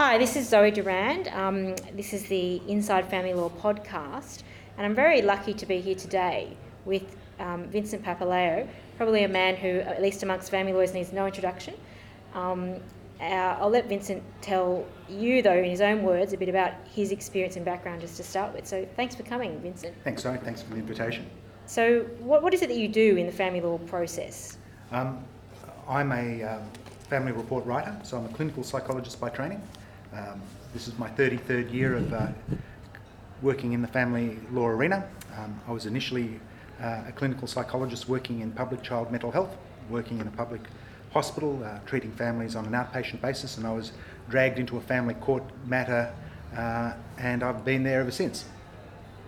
Hi, this is Zoe Durand. Um, this is the Inside Family Law podcast, and I'm very lucky to be here today with um, Vincent Papaleo, probably a man who, at least amongst family lawyers, needs no introduction. Um, uh, I'll let Vincent tell you, though, in his own words, a bit about his experience and background just to start with. So, thanks for coming, Vincent. Thanks, Zoe. Thanks for the invitation. So, what, what is it that you do in the family law process? Um, I'm a um, family report writer, so I'm a clinical psychologist by training. Um, this is my 33rd year of uh, working in the family law arena. Um, I was initially uh, a clinical psychologist working in public child mental health, working in a public hospital, uh, treating families on an outpatient basis, and I was dragged into a family court matter, uh, and I've been there ever since.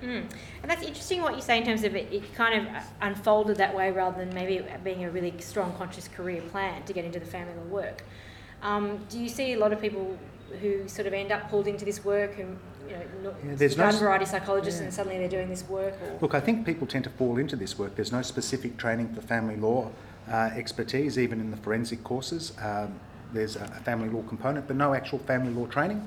Mm. And that's interesting what you say in terms of it, it kind of unfolded that way rather than maybe being a really strong conscious career plan to get into the family law work. Um, do you see a lot of people who sort of end up pulled into this work and you know, yeah, there's no variety psychologists yeah. and suddenly they're doing this work? Or? Look, I think people tend to fall into this work. There's no specific training for family law uh, expertise, even in the forensic courses. Um, there's a family law component, but no actual family law training.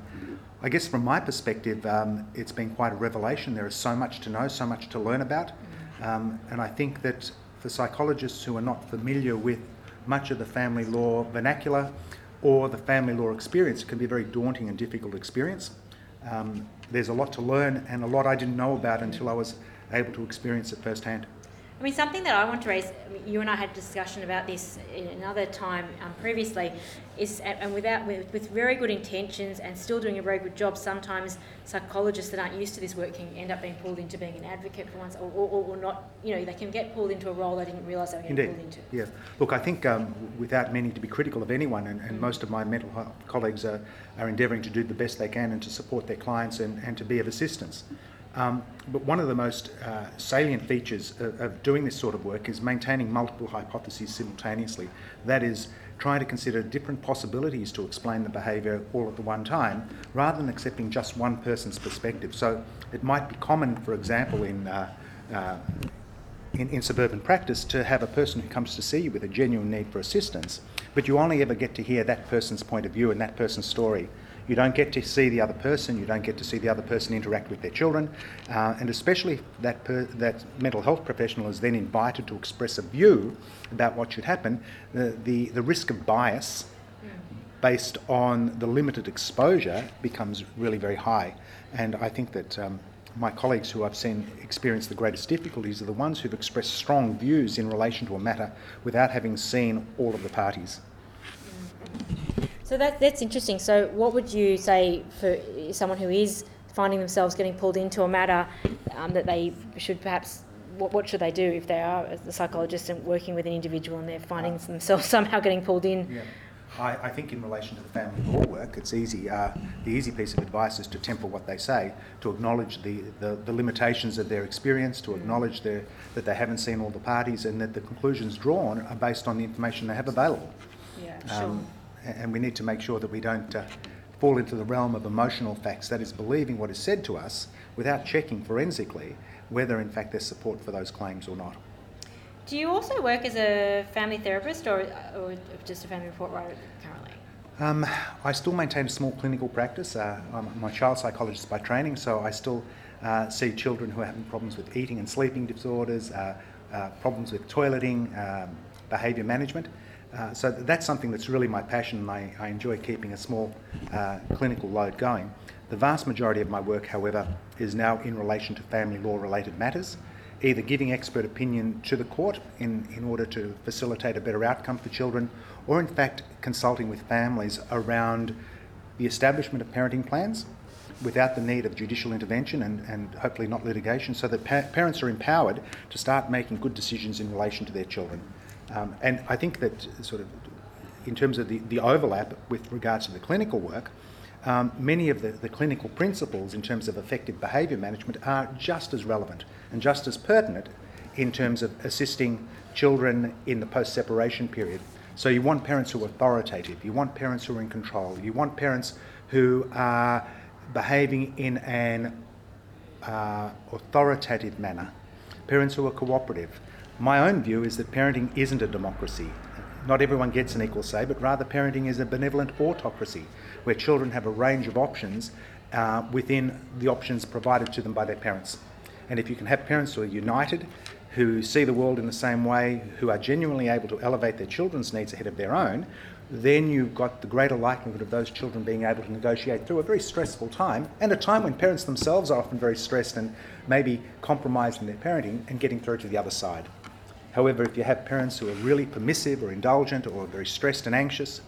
I guess from my perspective, um, it's been quite a revelation. There is so much to know, so much to learn about. Um, and I think that for psychologists who are not familiar with much of the family law vernacular or the family law experience, it can be a very daunting and difficult experience. Um, there's a lot to learn and a lot I didn't know about until I was able to experience it firsthand. I mean, something that I want to raise, I mean, you and I had a discussion about this in another time um, previously, is, and without, with, with, very good intentions and still doing a very good job, sometimes psychologists that aren't used to this work can end up being pulled into being an advocate for once, or, or, or not, you know, they can get pulled into a role they didn't realise they were getting Indeed. pulled into. Yeah. Look, I think um, without meaning to be critical of anyone, and, and mm. most of my mental health colleagues are, are endeavouring to do the best they can and to support their clients and, and to be of assistance. Um, but one of the most uh, salient features of, of, doing this sort of work is maintaining multiple hypotheses simultaneously. That is, trying to consider different possibilities to explain the behaviour all at the one time, rather than accepting just one person's perspective. So it might be common, for example, in uh, uh, in, in, suburban practice to have a person who comes to see you with a genuine need for assistance, but you only ever get to hear that person's point of view and that person's story. You don't get to see the other person, you don't get to see the other person interact with their children, uh, and especially that, per, that mental health professional is then invited to express a view about what should happen, the, the, the risk of bias based on the limited exposure becomes really very high. And I think that um, my colleagues who I've seen experience the greatest difficulties are the ones who've expressed strong views in relation to a matter without having seen all of the parties. So that, that's interesting. So, what would you say for someone who is finding themselves getting pulled into a matter um, that they should perhaps what, what, should they do if they are a psychologist and working with an individual and they're finding themselves somehow getting pulled in? Yeah. I, I, think in relation to the family law work, it's easy. Uh, the easy piece of advice is to temper what they say, to acknowledge the, the, the limitations of their experience, to acknowledge their, that they haven't seen all the parties, and that the conclusions drawn are based on the information they have available. Yeah, sure. And we need to make sure that we don't uh, fall into the realm of emotional facts, that is, believing what is said to us without checking forensically whether, in fact, there's support for those claims or not. Do you also work as a family therapist or, or just a family report writer currently? Um, I still maintain a small clinical practice. Uh, I'm a child psychologist by training, so I still uh, see children who are having problems with eating and sleeping disorders, uh, uh problems with toileting, um, behaviour management. Uh, so that's something that's really my passion, and I, I enjoy keeping a small uh, clinical load going. The vast majority of my work, however, is now in relation to family law related matters, either giving expert opinion to the court in, in order to facilitate a better outcome for children, or in fact consulting with families around the establishment of parenting plans without the need of judicial intervention and, and hopefully not litigation, so that pa- parents are empowered to start making good decisions in relation to their children. Um, and I think that sort of in terms of the, the overlap with regards to the clinical work, um, many of the, the clinical principles in terms of effective behaviour management are just as relevant and just as pertinent in terms of assisting children in the post separation period. So, you want parents who are authoritative, you want parents who are in control, you want parents who are behaving in an uh, authoritative manner, parents who are cooperative, my own view is that parenting isn't a democracy. not everyone gets an equal say, but rather parenting is a benevolent autocracy where children have a range of options uh, within the options provided to them by their parents. And if you can have parents who are united, who see the world in the same way, who are genuinely able to elevate their children's needs ahead of their own, then you've got the greater likelihood of those children being able to negotiate through a very stressful time and a time when parents themselves are often very stressed and maybe compromised in their parenting and getting through to the other side. However, if you have parents who are really permissive or indulgent or very stressed and anxious,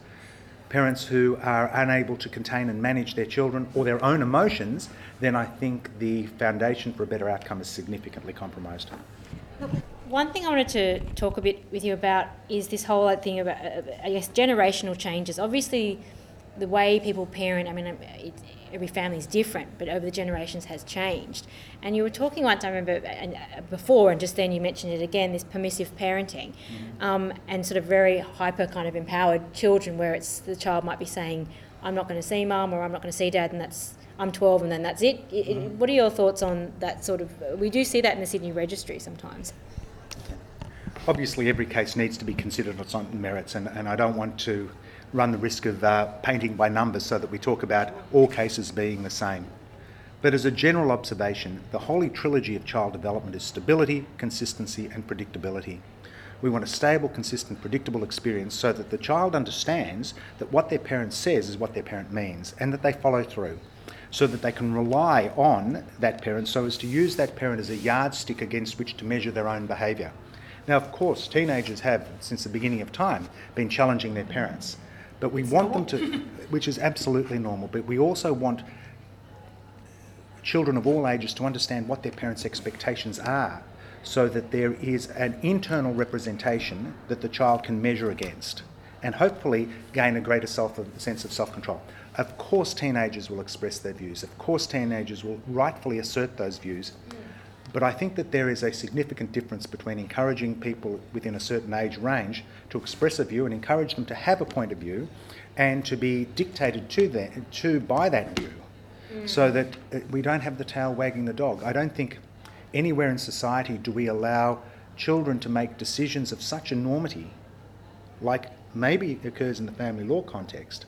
parents who are unable to contain and manage their children or their own emotions, then I think the foundation for a better outcome is significantly compromised. One thing I wanted to talk a bit with you about is this whole thing about, uh, I guess, generational changes. Obviously, the way people parent, I mean, it, every family is different, but over the generations has changed. And you were talking once, I remember, and uh, before, and just then you mentioned it again, this permissive parenting, mm-hmm. um, and sort of very hyper kind of empowered children, where it's the child might be saying, "I'm not going to see mum," or "I'm not going to see dad," and that's I'm 12, and then that's it. Mm-hmm. What are your thoughts on that sort of? We do see that in the Sydney Registry sometimes. Obviously, every case needs to be considered on its own merits, and, and I don't want to run the risk of uh, painting by numbers so that we talk about all cases being the same. But as a general observation, the holy trilogy of child development is stability, consistency, and predictability. We want a stable, consistent, predictable experience so that the child understands that what their parent says is what their parent means and that they follow through. So that they can rely on that parent so as to use that parent as a yardstick against which to measure their own behaviour. Now, of course, teenagers have, since the beginning of time, been challenging their parents. But we it's want normal. them to, which is absolutely normal, but we also want children of all ages to understand what their parents' expectations are so that there is an internal representation that the child can measure against and hopefully gain a greater self, sense of self control. Of course, teenagers will express their views. Of course, teenagers will rightfully assert those views. But I think that there is a significant difference between encouraging people within a certain age range to express a view and encourage them to have a point of view and to be dictated to, that, to by that view mm. so that uh, we don't have the tail wagging the dog. I don't think anywhere in society do we allow children to make decisions of such enormity, like maybe occurs in the family law context,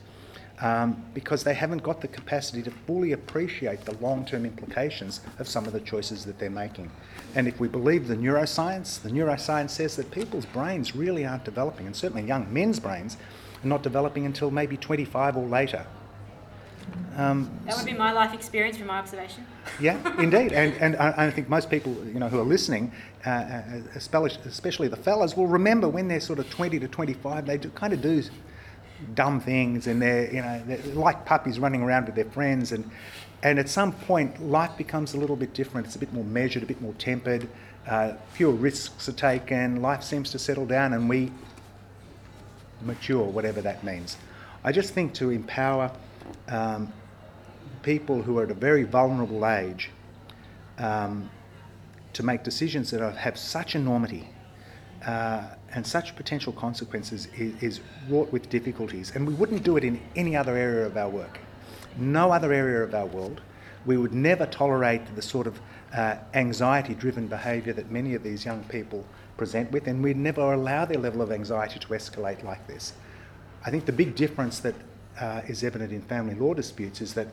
um, because they haven't got the capacity to fully appreciate the long term implications of some of the choices that they're making. And if we believe the neuroscience, the neuroscience says that people's brains really aren't developing, and certainly young men's brains are not developing until maybe 25 or later. Um, that would be my life experience from my observation. Yeah, indeed, and and I, I, think most people you know who are listening, uh, uh especially, especially the fellas, will remember when they're sort of 20 to 25, they do, kind of do dumb things and they're, you know, they're like puppies running around with their friends. And, and at some point, life becomes a little bit different. It's a bit more measured, a bit more tempered. Uh, fewer risks are taken. Life seems to settle down and we mature, whatever that means. I just think to empower um, people who are at a very vulnerable age um, to make decisions that have such enormity uh, and such potential consequences is, is, wrought with difficulties. And we wouldn't do it in any other area of our work, no other area of our world. We would never tolerate the sort of uh, anxiety driven behaviour that many of these young people present with, and we'd never allow their level of anxiety to escalate like this. I think the big difference that uh, is evident in family law disputes is that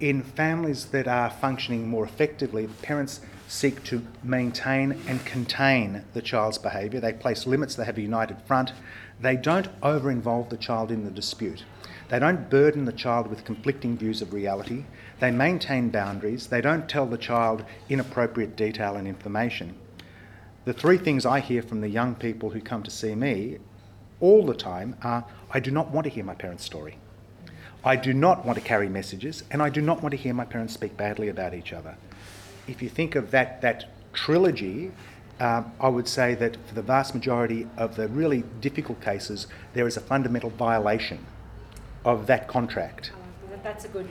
in families that are functioning more effectively, parents seek to maintain and contain the child's behaviour. They place limits, they have a united front. They don't over involve the child in the dispute. They don't burden the child with conflicting views of reality. They maintain boundaries. They don't tell the child inappropriate detail and information. The three things I hear from the young people who come to see me all the time are I do not want to hear my parents' story. I do not want to carry messages, and I do not want to hear my parents speak badly about each other if you think of that, that trilogy, um, I would say that for the vast majority of the really difficult cases, there is a fundamental violation of that contract. Oh, that's a good,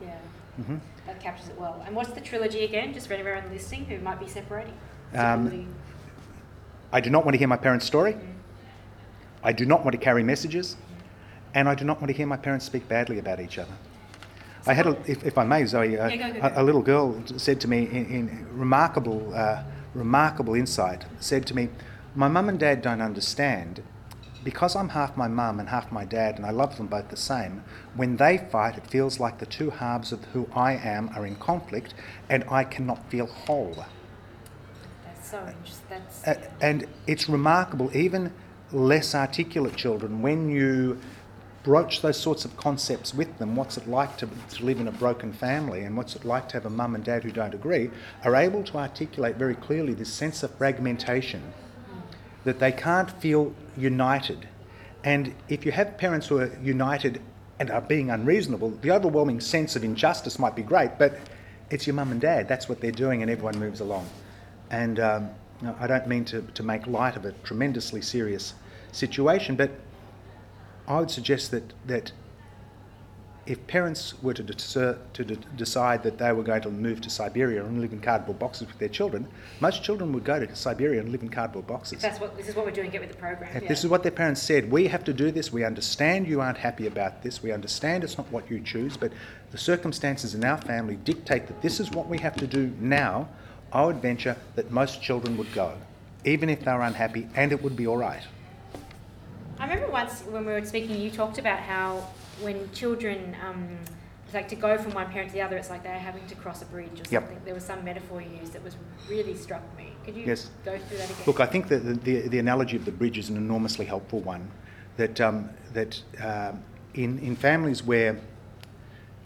yeah, mm-hmm. that captures it well. And what's the trilogy again, just for anyone listening who might be separating? Um, I do not want to hear my parents' story. Mm. I do not want to carry messages. And I do not want to hear my parents speak badly about each other. I had, a, if, if I may, Zoe, uh, yeah, go, go, go. A, a, little girl said to me in, in remarkable, uh, remarkable insight, said to me, my mum and dad don't understand because I'm half my mum and half my dad, and I love them both the same, when they fight, it feels like the two halves of who I am are in conflict, and I cannot feel whole. That's so interesting. That's Uh, and it's remarkable, even less articulate children, when you broach those sorts of concepts with them, what's it like to, to live in a broken family and what's it like to have a mum and dad who don't agree, are able to articulate very clearly this sense of fragmentation, that they can't feel united. And if you have parents who are united and are being unreasonable, the overwhelming sense of injustice might be great, but it's your mum and dad, that's what they're doing, and everyone moves along. And um, I don't mean to, to make light of a tremendously serious situation, but I would suggest that, that if parents were to, to de- decide that they were going to move to Siberia and live in cardboard boxes with their children, most children would go to Siberia and live in cardboard boxes. that's what this is what we're doing. Get with the program. Yeah. This is what their parents said. We have to do this. We understand you aren't happy about this. We understand it's not what you choose, but the circumstances in our family dictate that this is what we have to do now. I would venture that most children would go, even if they were unhappy, and it would be all right. I remember once when we were speaking, you talked about how when children, um, like to go from one parent to the other, it's like they're having to cross a bridge or Yep. something. There was some metaphor you used that was really struck me. Could you Yes. go through that again? Look, I think that the, the, the analogy of the bridge is an enormously helpful one. That, um, that um, in, in families where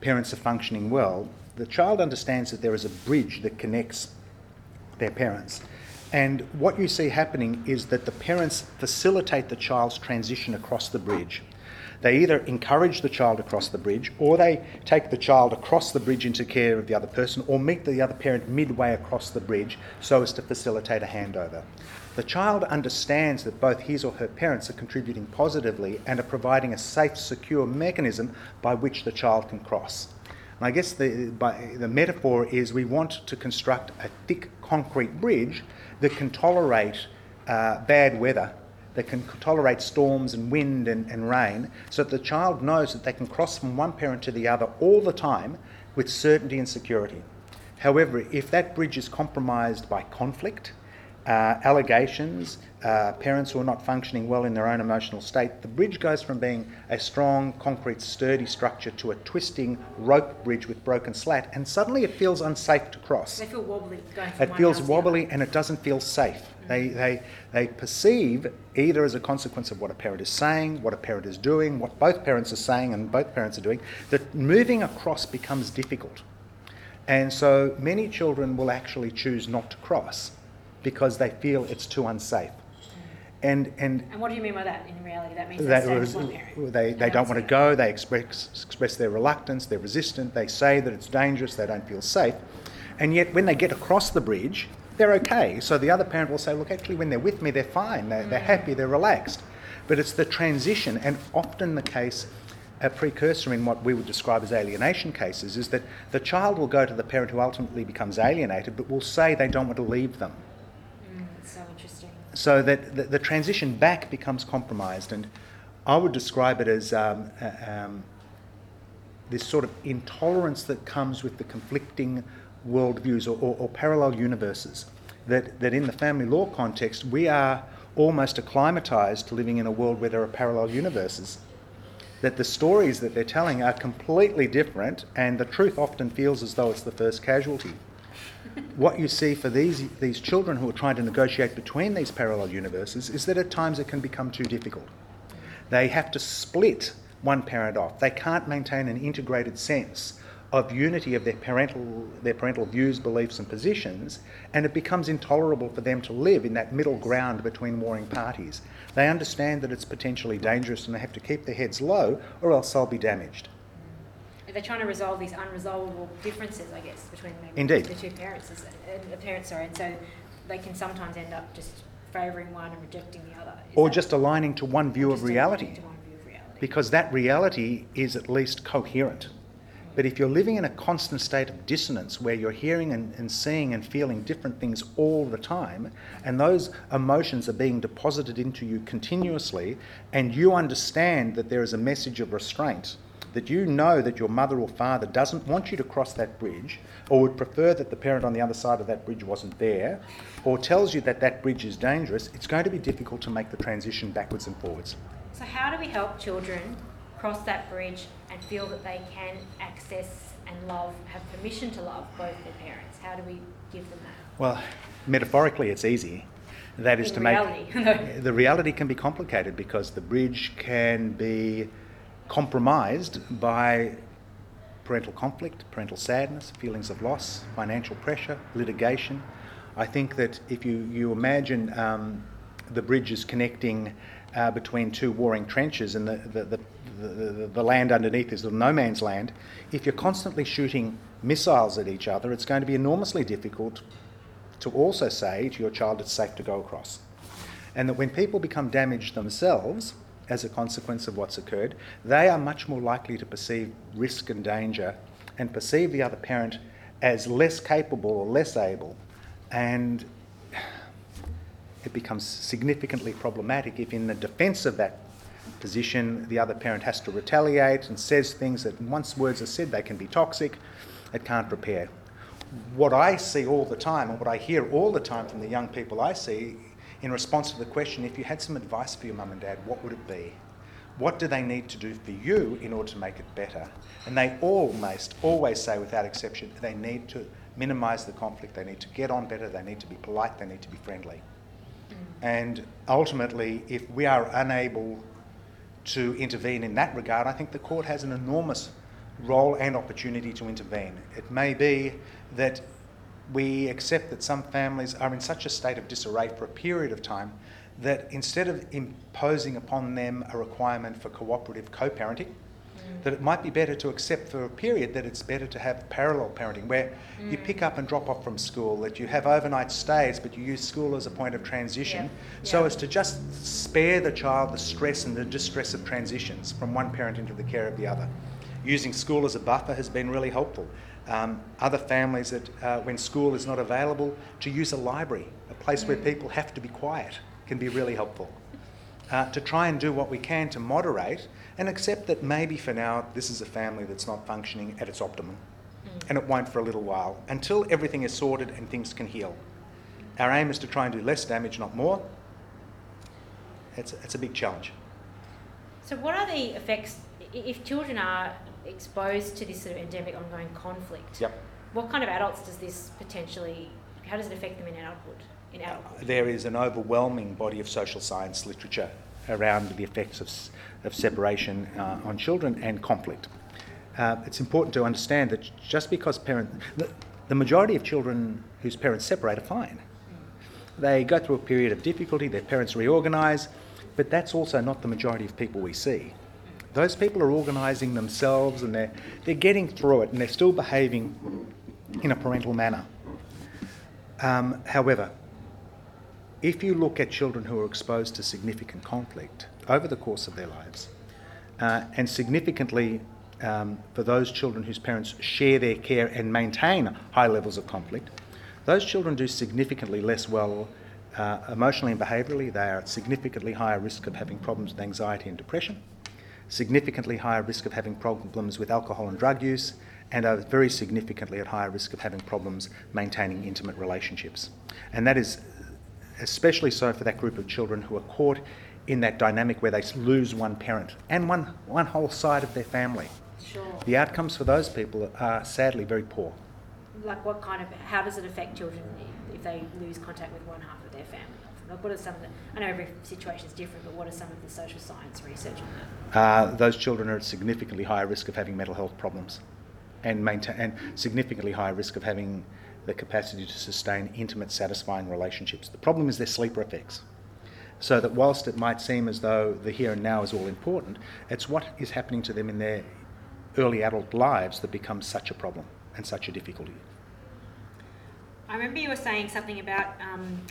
parents are functioning well, the child understands that there is a bridge that connects their parents. And what you see happening is that the parents facilitate the child's transition across the bridge. They either encourage the child across the bridge, or they take the child across the bridge into care of the other person, or meet the other parent midway across the bridge so as to facilitate a handover. The child understands that both his or her parents are contributing positively and are providing a safe, secure mechanism by which the child can cross. And I guess the, by, the metaphor is we want to construct a thick concrete bridge that can tolerate uh, bad weather, that can tolerate storms and wind and, and rain, so that the child knows that they can cross from one parent to the other all the time with certainty and security. However, if that bridge is compromised by conflict, uh, allegations, uh, parents who are not functioning well in their own emotional state, the bridge goes from being a strong, concrete, sturdy structure to a twisting rope bridge with broken slat, and suddenly it feels unsafe to cross. they feel wobbly It feels wobbly and it doesn't feel safe. They, they, they perceive, either as a consequence of what a parent is saying, what a parent is doing, what both parents are saying and both parents are doing, that moving across becomes difficult. And so many children will actually choose not to cross because they feel it's too unsafe. And, and And what do you mean by that? In reality, that means they, they stay with one parent. they, they don't want to go, they express, express their reluctance, they're resistant, they say that it's dangerous, they don't feel safe. And yet, when they get across the bridge, they're okay. So the other parent will say, Look, actually, when they're with me, they're fine, they're, they're mm. happy, they're relaxed. But it's the transition, and often the case, a precursor in what we would describe as alienation cases, is that the child will go to the parent who ultimately becomes alienated, but will say they don't want to leave them Mm, it's so interesting. So that the, the transition back becomes compromised. And I would describe it as um, uh, um, this sort of intolerance that comes with the conflicting worldviews or, or, or parallel universes. That, that in the family law context, we are almost acclimatized to living in a world where there are parallel universes. That the stories that they're telling are completely different, and the truth often feels as though it's the first casualty what you see for these these children who are trying to negotiate between these parallel universes is that at times it can become too difficult. They have to split one parent off. They can't maintain an integrated sense of unity of their parental their parental views, beliefs and positions, and it becomes intolerable for them to live in that middle ground between warring parties. They understand that it's potentially dangerous and they have to keep their heads low or else they'll be damaged. They're trying to resolve these unresolvable differences, I guess, between maybe Indeed. the two parents, is- and the parents, sorry, and so they can sometimes end up just favouring one and rejecting the other. Is Or just aligning to one view of reality. aligning to one view of reality. because that reality is at least coherent. But if you're living in a constant state of dissonance where you're hearing and, and seeing and feeling different things all the time, and those emotions are being deposited into you continuously, and you understand that there is a message of restraint that you know that your mother or father doesn't want you to cross that bridge or would prefer that the parent on the other side of that bridge wasn't there or tells you that that bridge is dangerous, it's going to be difficult to make the transition backwards and forwards. So, how do we help children cross that bridge and feel that they can access and love, have permission to love both their parents? How do we give them that? Well, metaphorically, it's easy. That is In to reality. make the reality can be complicated because the bridge can be compromised by parental conflict, parental sadness, feelings of loss, financial pressure, litigation. I think that if you, you imagine um, the bridge is connecting uh, between two warring trenches and the, the, the, the, the land underneath is no man's land, if you're constantly shooting missiles at each other, it's going to be enormously difficult to also say to your child it's safe to go across. And that when people become damaged themselves as a consequence of what's occurred, they are much more likely to perceive risk and danger and perceive the other parent as less capable or less able. And it becomes significantly problematic if, in the defence of that position, the other parent has to retaliate and says things that, once words are said, they can be toxic, it can't repair. What I see all the time, and what I hear all the time from the young people I see, in response to the question, if you had some advice for your mum and dad, what would it be? What do they need to do for you in order to make it better? And they almost always say, without exception, they need to minimise the conflict, they need to get on better, they need to be polite, they need to be friendly. And ultimately, if we are unable to intervene in that regard, I think the court has an enormous role and opportunity to intervene. It may be that we accept that some families are in such a state of disarray for a period of time that instead of imposing upon them a requirement for cooperative co parenting, mm. that it might be better to accept for a period that it's better to have parallel parenting where you mm. pick up and drop off from school, that you have overnight stays, but you use school as a point of transition Yeah. so Yeah. as to just spare the child the stress and the distress of transitions from one parent into the care of the other. Using school as a buffer has been really helpful. Um, other families that, uh, when school is not available, to use a library, a place where people have to be quiet, can be really helpful uh, to try and do what we can to moderate and accept that maybe for now this is a family that's not functioning at its optimum and it won't for a little while until everything is sorted and things can heal. Our aim is to try and do less damage, not more. It's, it's a big challenge. So, what are the effects if children are exposed to this sort of endemic ongoing conflict? Yep. What kind of adults does this potentially? How does it affect them in adulthood? In adulthood. There is an overwhelming body of social science literature around the effects of, of separation uh, on children and conflict. Uh, it's important to understand that just because parent, the, the majority of children whose parents separate are fine. They go through a period of difficulty, their parents reorganise, but that's also not the majority of people we see. Those people are organising themselves and they're, they're getting through it and they're still behaving in a parental manner. Um, however, if you look at children who are exposed to significant conflict over the course of their lives, uh, and significantly um, for those children whose parents share their care and maintain high levels of conflict, those children do significantly less well uh, emotionally and behaviourally. They are at significantly higher risk of having problems with anxiety and depression, significantly higher risk of having problems with alcohol and drug use, and are very significantly at higher risk of having problems maintaining intimate relationships. And that is especially so for that group of children who are caught in that dynamic where they lose one parent and one, one whole side of their family. Sure. The outcomes for those people are sadly very poor. Like, what kind of? How does it affect children if- if they lose contact with one half of their family? Like, what are some of the? I know every situation is different, but what are some of the social science research on that? Uh, those children are at significantly higher risk of having mental health problems and, maintain, and significantly higher risk of having the capacity to sustain intimate, satisfying relationships. The problem is their sleeper effects. So that whilst it might seem as though the here and now is all important, it's what is happening to them in their early adult lives that becomes such a problem and such a difficulty. I remember you were saying something about, um,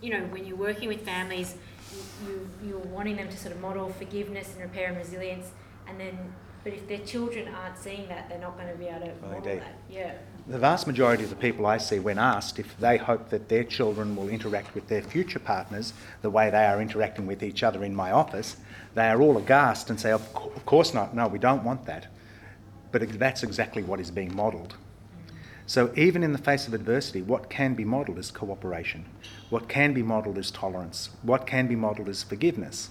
you know, when you're working with families, you, you, you're wanting them to sort of model forgiveness and repair and resilience, and then But if their children aren't seeing that, they're not going to be able to model indeed. that. Yeah. The vast majority of the people I see, when asked if they hope that their children will interact with their future partners the way they are interacting with each other in my office, they are all aghast and say, of course not, no, we don't want that. But that's exactly what is being modelled. So, even in the face of adversity, what can be modelled is cooperation. What can be modelled is tolerance. What can be modelled is forgiveness.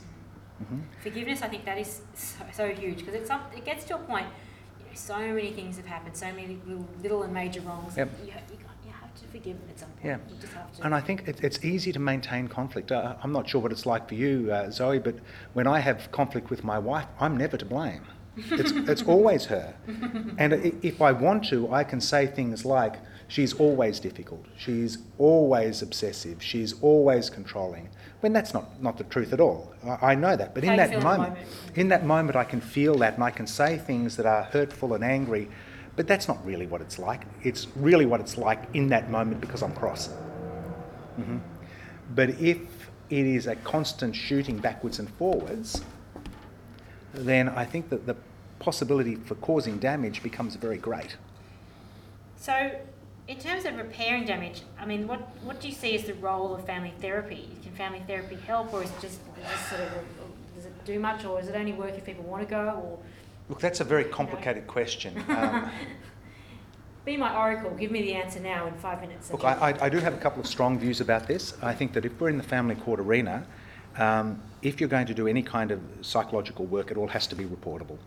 Forgiveness, I think that is so, so huge because it's it gets to a point. You know, so many things have happened, so many little, little and major wrongs. Yep. You, you, you have to forgive them at some point. Yeah. You just have to. And I think it, it's easy to maintain conflict. Uh, I'm not sure what it's like for you, uh, Zoe, but when I have conflict with my wife, I'm never to blame. It's, it's always her. And if I want to, I can say things like, she's always difficult, she's always obsessive, she's always controlling, when that's not, not the truth at all. I, I know that. But How in that feel in the moment, moment. in that moment, I can feel that and I can say things that are hurtful and angry, but that's not really what it's like. It's really what it's like in that moment because I'm cross. Mhm. But if it is a constant shooting backwards and forwards, then I think that the possibility for causing damage becomes very great. So, in terms of repairing damage, I mean, what, what do you see as the role of family therapy? Can family therapy help, or is it just, it sort of does it do much, or does it only work if people want to go? Or Look, that's a very complicated question. Um, be my oracle, give me the answer now in five minutes. Look, I, I, I do have a couple of strong views about this. I think that if we're in the family court arena, um, if you're going to do any kind of psychological work, it all has to be reportable.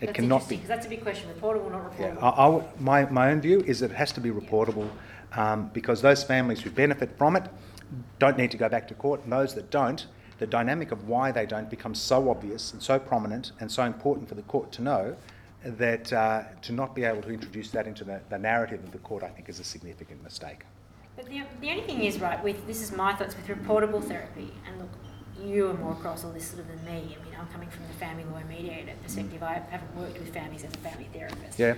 It that's cannot be. because that's a big question: reportable, or not Yeah, reportable. I, I would- my, my own view is that it has to be reportable um, because those families who benefit from it don't need to go back to court, and those that don't, the dynamic of why they don't becomes so obvious and so prominent and so important for the court to know that uh, to not be able to introduce that into the, the narrative of the court, I think, is a significant mistake. But the, the only thing is, right, with this is my thoughts with reportable therapy, and look, you are more across all this sort of than me. I mean, I'm coming from the family lawyer mediator perspective. I haven't worked with families as a family therapist. Yeah.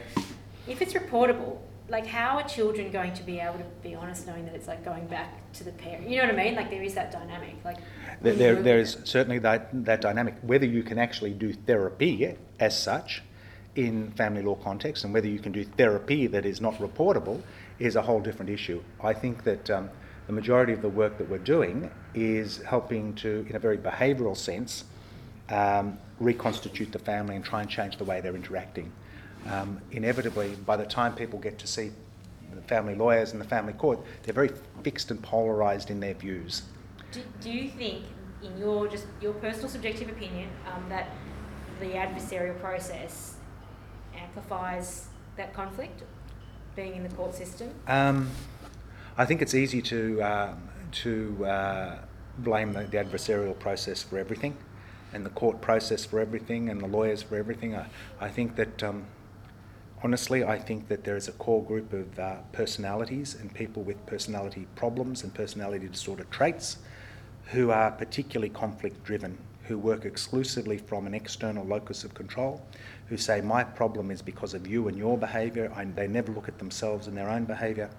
If it's reportable, like how are children going to be able to be honest knowing that it's like going back to the parent? You know what I mean? Like there is that dynamic. Like There, there, there is it? certainly that, that dynamic. Whether you can actually do therapy as such in family law context and whether you can do therapy that is not reportable is a whole different issue. I think that um, the majority of the work that we're doing is helping to, in a very behavioural sense, um, reconstitute the family and try and change the way they're interacting. Um, inevitably, by the time people get to see the family lawyers and the family court, they're very fixed and polarised in their views. Do, do you think, in your just your personal subjective opinion, um, that the adversarial process amplifies that conflict, being in the court system? I think it's easy to um to uh, blame the, the adversarial process for everything, and the court process for everything, and the lawyers for everything. I, I think that um, honestly, I think that there is a core group of uh, personalities and people with personality problems and personality disorder traits who are particularly conflict driven, who work exclusively from an external locus of control, who say, My problem is because of you and your behaviour. I, they never look at themselves and their own behaviour.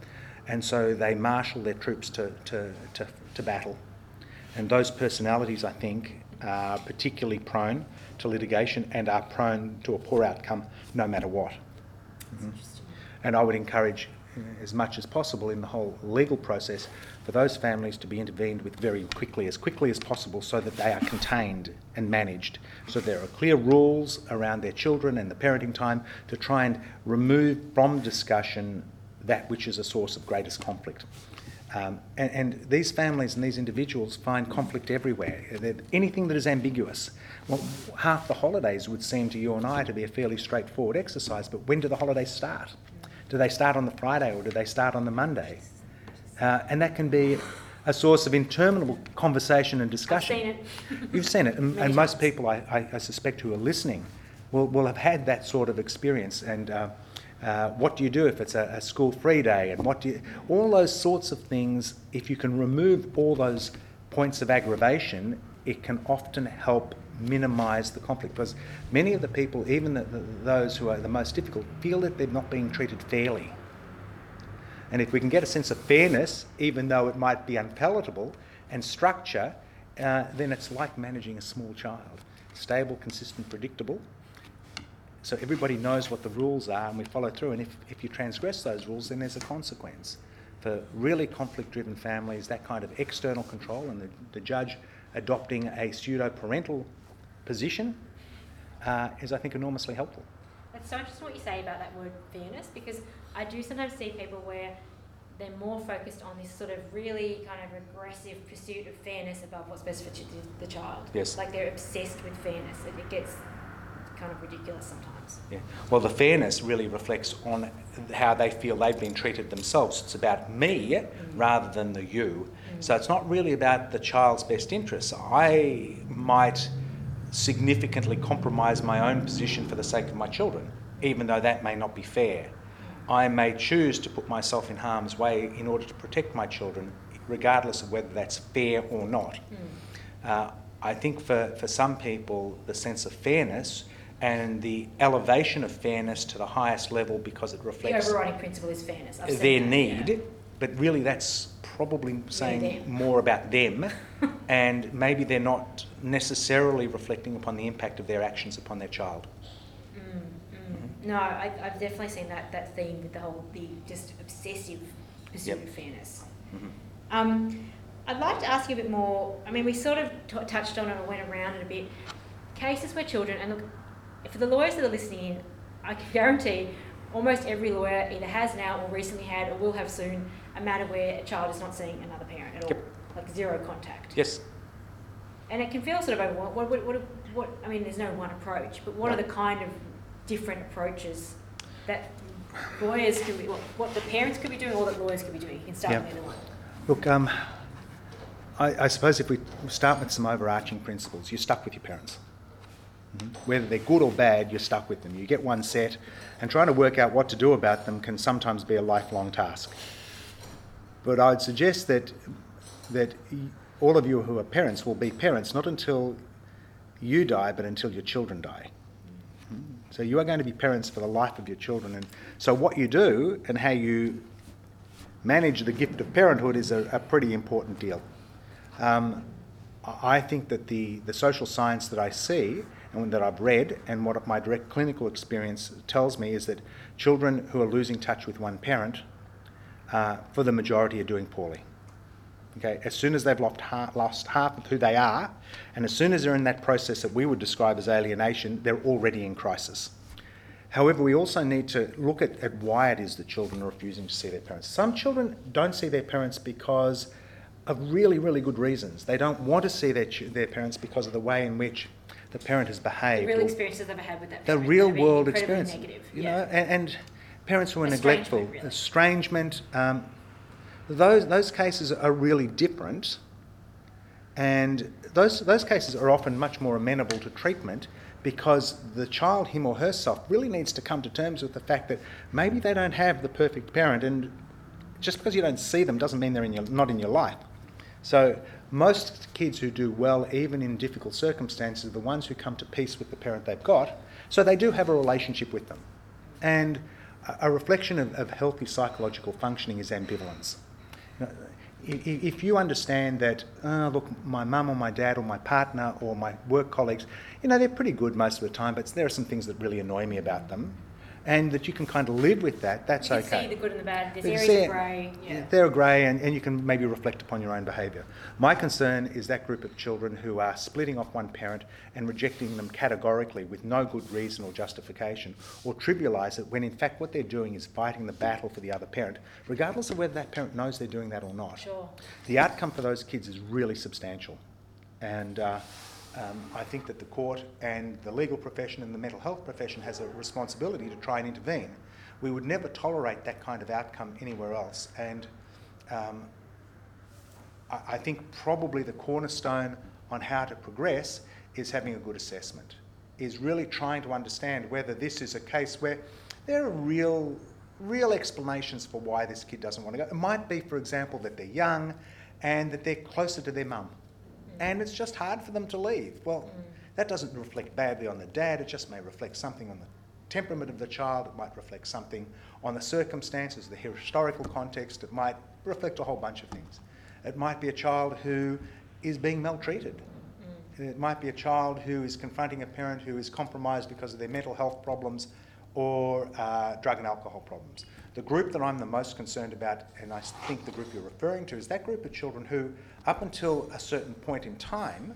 And so they marshal their troops to, to, to, to battle. And those personalities, I think, are particularly prone to litigation and are prone to a poor outcome no matter what. And I would encourage, uh, as much as possible in the whole legal process, for those families to be intervened with very quickly, as quickly as possible, so that they are contained and managed. So there are clear rules around their children and the parenting time to try and remove from discussion that which is a source of greatest conflict. Um, and, and these families and these individuals find conflict everywhere. Anything that is ambiguous. Well, half the holidays would seem to you and I to be a fairly straightforward exercise, but when do the holidays start? Do they start on the Friday or do they start on the Monday? Uh, and that can be a source of interminable conversation and discussion. seen it. You've seen it, and, and most people, I, I, I suspect, who are listening, will, will have had that sort of experience. And uh, uh, what do you do if it's a, a school-free day? And what do you, all those sorts of things. If you can remove all those points of aggravation, it can often help minimise the conflict. Because many of the people, even the, the, those who are the most difficult, feel that they're not being treated fairly. And if we can get a sense of fairness, even though it might be unpalatable, and structure, uh, then it's like managing a small child. Stable, consistent, predictable. So everybody knows what the rules are and we follow through. And if, if you transgress those rules, then there's a consequence. For really conflict driven families, that kind of external control and the, the judge adopting a pseudo parental position uh, is, I think, enormously helpful. That's so interesting what you say about that word fairness because I do sometimes see people where they're more focused on this sort of really kind of aggressive pursuit of fairness above what's best for the child. Yes. Like they're obsessed with fairness. It, it gets kind of ridiculous sometimes. Yeah. Well, the fairness really reflects on how they feel they've been treated themselves. It's about me mm. rather than the you. Mm. So it's not really about the child's best interests. I might significantly compromise my own position for the sake of my children, even though that may not be fair. I may choose to put myself in harm's way in order to protect my children, regardless of whether that's fair or not. Mm. Uh, I think for, for some people, the sense of fairness and the elevation of fairness to the highest level because it reflects the overriding principle is fairness. their need, yeah. but really that's probably saying yeah, more about them, and maybe they're not necessarily reflecting upon the impact of their actions upon their child. Mm, mm. Mm-hmm. No, I, have definitely seen that, that theme with the whole the just obsessive pursuit yep. of fairness. Mm-hmm. Um, I'd like to ask you a bit more. I mean, we sort of t- touched on it or went around it a bit. Cases where children, and look, for the lawyers that are listening in, I can guarantee almost every lawyer either has now or recently had or will have soon a matter where a child is not seeing another parent at all, yep. like zero contact. Yes. And it can feel sort of overwhelming. What, what, what, what, I mean, there's no one approach, but what no. are the kind of different approaches that lawyers could be, what the parents could be doing or that lawyers could be doing? You can start yep. with either one. Look, um, I, I suppose if we start with some overarching principles, you're stuck with your parents. Whether they're good or bad, you're stuck with them. You get one set, and trying to work out what to do about them can sometimes be a lifelong task. But I'd suggest that that all of you who are parents will be parents not until you die, but until your children die. So you are going to be parents for the life of your children, and so what you do and how you manage the gift of parenthood is a, a pretty important deal. Um, I think that the, the social science that I see and that I've read and what my direct clinical experience tells me is that children who are losing touch with one parent, uh, for the majority, are doing poorly. Okay, as soon as they've lost half, lost half of who they are, and as soon as they're in that process that we would describe as alienation, they're already in crisis. However, we also need to look at, at why it is that children are refusing to see their parents. Some children don't see their parents because of really, really good reasons. They don't want to see their, their parents because of the way in which the parent has behaved. The real experiences they've had with that parent. The real world experience. Negative, you yeah. know, and, and, parents who are neglectful, really. estrangement, um, those, those cases are really different. And those, those cases are often much more amenable to treatment because the child, him or herself, really needs to come to terms with the fact that maybe they don't have the perfect parent, and just because you don't see them doesn't mean they're in your, not in your life. So most kids who do well, even in difficult circumstances, are the ones who come to peace with the parent they've got. So they do have a relationship with them. And a reflection of, of healthy psychological functioning is ambivalence. If you understand that, oh, look, my mum or my dad or my partner or my work colleagues, you know, they're pretty good most of the time, but there are some things that really annoy me about them and that you can kind of live with that, that's you can okay. see the good and the bad. There's areas of grey. Yeah. They're grey, and, and you can maybe reflect upon your own behaviour. My concern is that group of children who are splitting off one parent and rejecting them categorically with no good reason or justification, or trivialise it when in fact what they're doing is fighting the battle for the other parent, regardless of whether that parent knows they're doing that or not. Sure. The outcome for those kids is really substantial. And uh, um, I think that the court and the legal profession and the mental health profession has a responsibility to try and intervene. We would never tolerate that kind of outcome anywhere else. And um, I, I think probably the cornerstone on how to progress is having a good assessment, is really trying to understand whether this is a case where there are real, real explanations for why this kid doesn't want to go. It might be, for example, that they're young and that they're closer to their mum and it's just hard for them to leave. Well, that doesn't reflect badly on the dad, it just may reflect something on the temperament of the child, it might reflect something on the circumstances, the historical context, it might reflect a whole bunch of things. It might be a child who is being maltreated. It might be a child who is confronting a parent who is compromised because of their mental health problems or uh, drug and alcohol problems. The group that I'm the most concerned about, and I think the group you're referring to, is that group of children who, up until a certain point in time,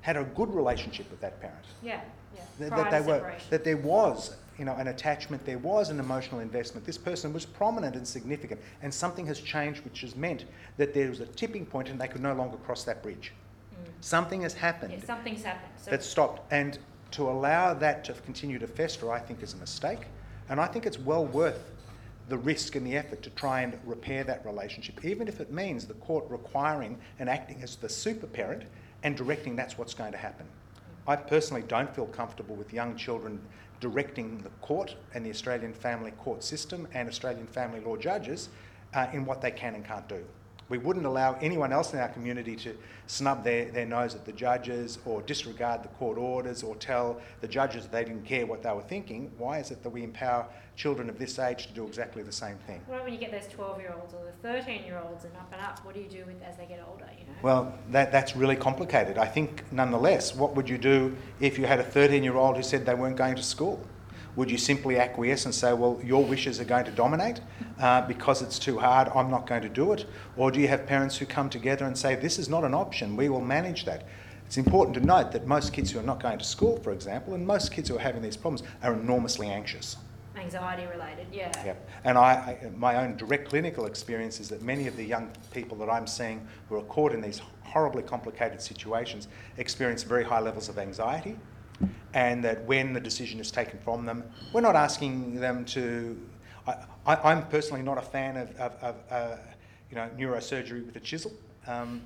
had a good relationship with that parent. Yeah, yeah. That, Prior that they were, that there was, you know, an attachment, there was an emotional investment. This person was prominent and significant, and something has changed, which has meant that there was a tipping point, and they could no longer cross that bridge. Mm. Something has happened Yeah, something's happened. So that stopped. And to allow that to continue to fester, I think, is a mistake. And I think it's well worth the risk and the effort to try and repair that relationship, even if it means the court requiring and acting as the super parent and directing that's what's going to happen. I personally don't feel comfortable with young children directing the court and the Australian family court system and Australian family law judges uh, in what they can and can't do. We wouldn't allow anyone else in our community to snub their, their nose at the judges or disregard the court orders or tell the judges they didn't care what they were thinking. Why is it that we empower children of this age to do exactly the same thing? what about when you get those 12 year olds or the 13 year olds and up and up? What do you do with as they get older, you know? Well, that, that's really complicated. I think, nonetheless, what would you do if you had a 13 year old who said they weren't going to school? Would you simply acquiesce and say, well, your wishes are going to dominate uh, because it's too hard, I'm not going to do it? Or do you have parents who come together and say, this is not an option, we will manage that? It's important to note that most kids who are not going to school, for example, and most kids who are having these problems are enormously anxious. Anxiety related, yeah. Yep. And I, I, my own direct clinical experience is that many of the young people that I'm seeing who are caught in these horribly complicated situations experience very high levels of anxiety. And that when the decision is taken from them, we're not asking them to. I, I, I'm personally not a fan of, of, of uh, you know, neurosurgery with a chisel. Um,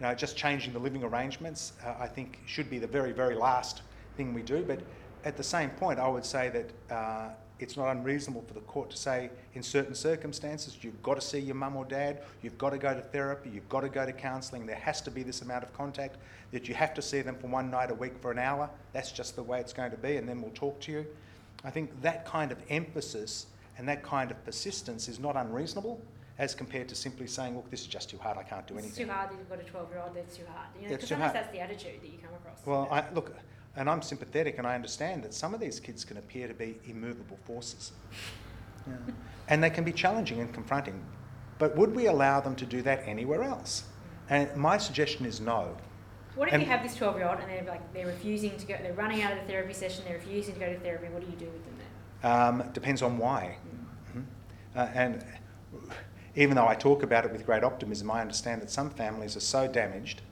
you know, just changing the living arrangements, uh, I think, should be the very, very last thing we do. But at the same point, I would say that uh, it's not unreasonable for the court to say, in certain circumstances, you've got to see your mum or dad, you've got to go to therapy, you've got to go to counselling, there has to be this amount of contact, that you have to see them for one night a week for an hour. That's just the way it's going to be, and then we'll talk to you. I think that kind of emphasis and that kind of persistence is not unreasonable as compared to simply saying, look, this is just too hard, I can't do It's anything. too hard you've got a 12 year old, that's too hard. You know, It's because too sometimes hard. that's the attitude that you come across. Well, I, look, and I'm sympathetic and I understand that some of these kids can appear to be immovable forces. Yeah. And they can be challenging and confronting. But would we allow them to do that anywhere else? And my suggestion is no. What if And- you have this 12 year old and they're like, they're refusing to go, they're running out of the therapy session, they're refusing to go to therapy, what do you do with them then? Um, depends on why. Mhm. Uh, and even though I talk about it with great optimism, I understand that some families are so damaged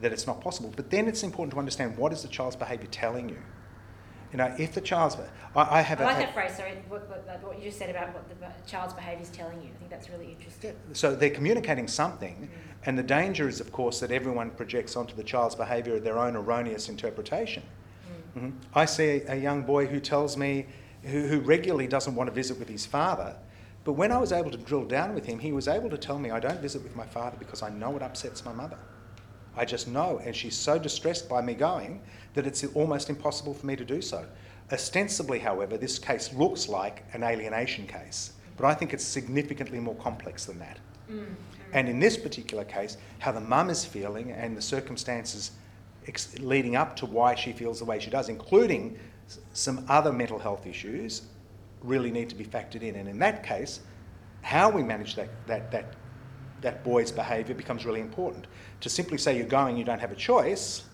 that it's not possible. But then it's important to understand what is the child's behaviour telling you. You know, if the child's, I, I have I a, like that phrase, sorry, what, what, you just said about what the child's behaviour is telling you. I think that's really interesting. So they're communicating something, and the danger is, of course, that everyone projects onto the child's behaviour their own erroneous interpretation. Mhm. I see a young boy who tells me, who, who regularly doesn't want to visit with his father, but when I was able to drill down with him, he was able to tell me, I don't visit with my father because I know it upsets my mother. I just know, and she's so distressed by me going that it's almost impossible for me to do so. Ostensibly, however, this case looks like an alienation case, but I think it's significantly more complex than that. Mm. And in this particular case, how the mum is feeling and the circumstances ex- leading up to why she feels the way she does, including s- some other mental health issues, really need to be factored in. And in that case, how we manage that, that, that, that boy's behaviour becomes really important. To simply say you're going, you don't have a choice,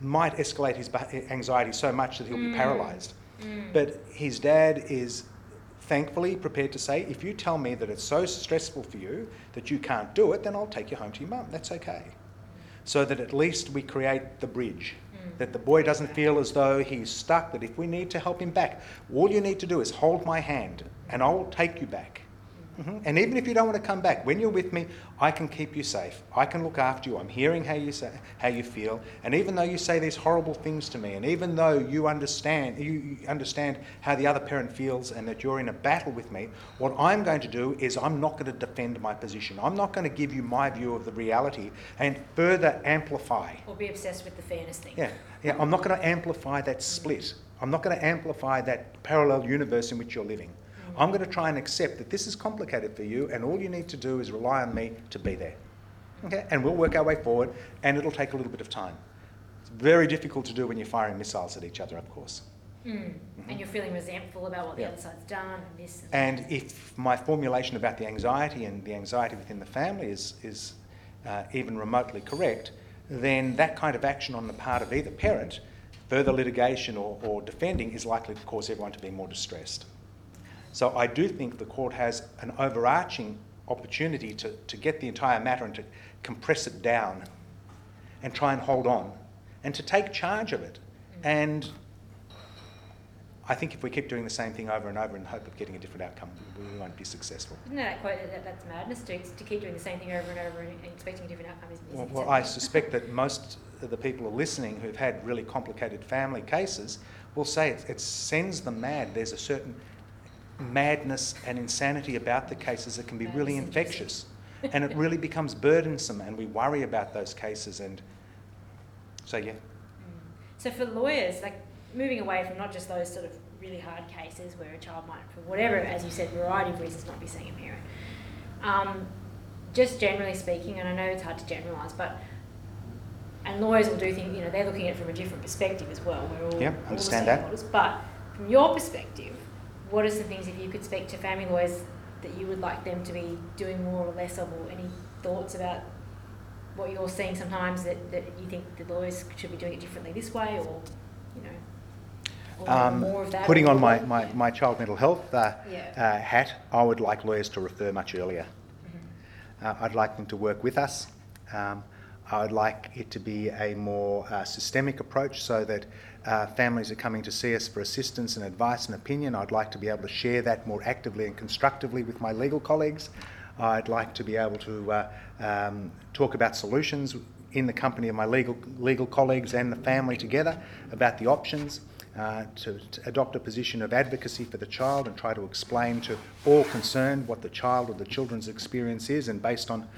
might escalate his anxiety so much that he'll be mm. paralysed. Mm. But his dad is thankfully prepared to say, if you tell me that it's so stressful for you that you can't do it, then I'll take you home to your mum. That's okay. So that at least we create the bridge. Mm. That the boy doesn't feel as though he's stuck, that if we need to help him back, all you need to do is hold my hand and I'll take you back. Mhm. And even if you don't want to come back, when you're with me, I can keep you safe. I can look after you. I'm hearing how you say, how you feel, and even though you say these horrible things to me, and even though you understand you understand how the other parent feels, and that you're in a battle with me, what I'm going to do is I'm not going to defend my position. I'm not going to give you my view of the reality and further amplify. Or be obsessed with the fairness thing. Yeah, yeah. I'm not going to amplify that split. I'm not going to amplify that parallel universe in which you're living. I'm going to try and accept that this is complicated for you, and all you need to do is rely on me to be there. Okay, and we'll work our way forward, and it'll take a little bit of time. It's very difficult to do when you're firing missiles at each other, of course. Mm. And you're feeling resentful about what the other side's done and this. And, And if my formulation about the anxiety and the anxiety within the family is, is uh, even remotely correct, then that kind of action on the part of either parent, further litigation or, or defending, is likely to cause everyone to be more distressed. So I do think the court has an overarching opportunity to, to get the entire matter and to compress it down and try and hold on and to take charge of it. And I think if we keep doing the same thing over and over in the hope of getting a different outcome, we won't be successful. Isn't that quote that, that's madness to, to keep doing the same thing over and over and, expecting a different outcome? Is, is Well, well, I suspect that most of the people who are listening who've had really complicated family cases will say it, it sends them mad. There's a certain madness and insanity about the cases that can be really infectious. and it really becomes burdensome, and we worry about those cases. And so, yeah. Mm. So for lawyers, like moving away from not just those sort of really hard cases where a child might, for whatever, as you said, variety of reasons, not be seeing a parent. Um, just generally speaking, and I know it's hard to generalise, but and lawyers will do things. You know, they're looking at it from a different perspective as well. We're all, Yep, all the understand that. stakeholders. But from your perspective, what are some things if you could speak to family lawyers that you would like them to be doing more or less of, or any thoughts about what you're seeing sometimes that, that you think the lawyers should be doing it differently this way, or you know, or Um, more of that. putting on my, my, my child mental health uh, Yeah. uh, hat, I would like lawyers to refer much earlier. Mhm. Uh, I'd like them to work with us. Um, I would like it to be a more uh, systemic approach so that uh, families are coming to see us for assistance and advice and opinion. I'd like to be able to share that more actively and constructively with my legal colleagues. I'd like to be able to uh, um, talk about solutions in the company of my legal, legal colleagues and the family together about the options. Uh, to, to adopt a position of advocacy for the child and try to explain to all concerned what the child or the children's experience is, and based on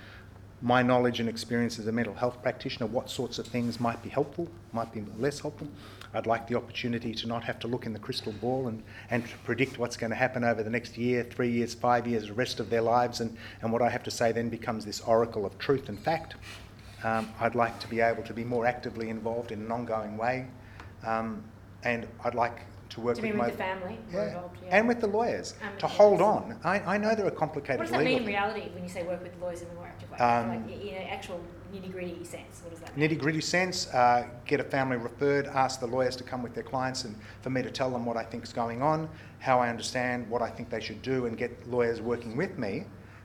my knowledge and experience as a mental health practitioner, what sorts of things might be helpful, might be less helpful. I'd like the opportunity to not have to look in the crystal ball and, and to predict what's going to happen over the next year, three years, five years, the rest of their lives, and, and what I have to say then becomes this oracle of truth and fact. Um, I'd like to be able to be more actively involved in an ongoing way, um, and I'd like to work To with be my the family yeah, involved, yeah. and with the lawyers with to hold on. I, I know there are complicated What does that legal mean in reality when you say work with lawyers in active way? Um, like in an actual nitty gritty sense, what does that mean? nitty gritty sense, uh, get a family referred, ask the lawyers to come with their clients and for me to tell them what I think is going on, how I understand what I think they should do, and get lawyers working with me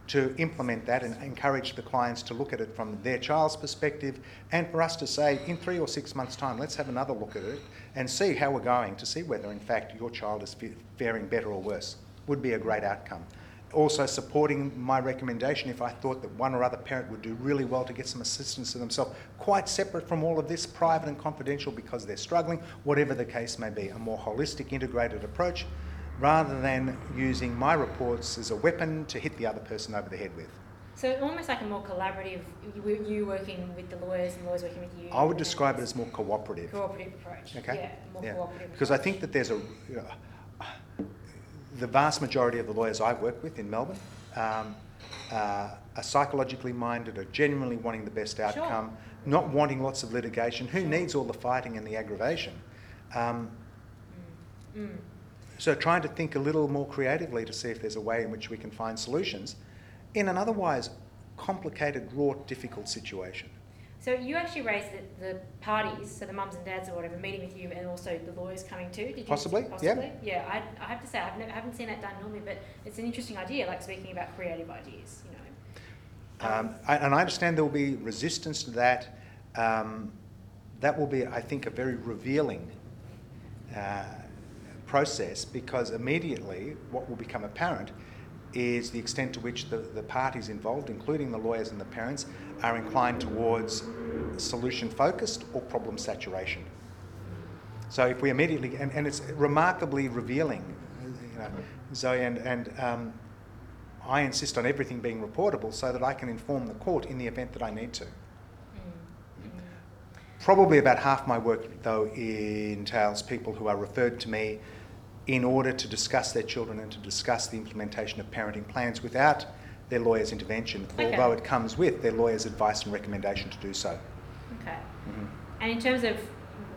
to implement that and encourage the clients to look at it from their child's perspective and for us to say in three or six months' time, let's have another look at it and see how we're going to see whether in fact your child is faring better or worse. Would be a great outcome. Also, supporting my recommendation if I thought that one or other parent would do really well to get some assistance to themselves, quite separate from all of this, private and confidential because they're struggling, whatever the case may be. A more holistic, integrated approach rather than using my reports as a weapon to hit the other person over the head with. So almost like a more collaborative, you, you working with the lawyers and lawyers working with you. I would describe it as more cooperative. cooperative approach. Okay? Yeah, more Yeah. cooperative. Because I think that there's a, you know, the vast majority of the lawyers I work with in Melbourne um, uh, are psychologically minded, are genuinely wanting the best outcome, not wanting lots of litigation. Who Sure. needs all the fighting and the aggravation? Um, Mm. Mm. so trying to think a little more creatively to see if there's a way in which we can find solutions in an otherwise complicated, wrought, difficult situation. So you actually raised the, the parties, so the mums and dads or whatever, meeting with you, and also the lawyers coming too. Did you Possibly, yeah. Possibly. Yeah. I, I have to say I've never, I haven't seen that done normally, but it's an interesting idea. Like speaking about creative ideas, you know. Um, I- and I understand there will be resistance to that. Um, that will be, I think, a very revealing uh, process because immediately what will become apparent is the extent to which the, the parties involved, including the lawyers and the parents, are inclined towards solution focused or problem saturation. So if we immediately, and, and it's remarkably revealing, you know, Zoe, and, and um, I insist on everything being reportable so that I can inform the court in the event that I need to. Mm. Mm. Probably about half my work, though, entails people who are referred to me in order to discuss their children and to discuss the implementation of parenting plans without their lawyer's intervention, Okay. although it comes with their lawyer's advice and recommendation to do so. Okay. Mhm. And in terms of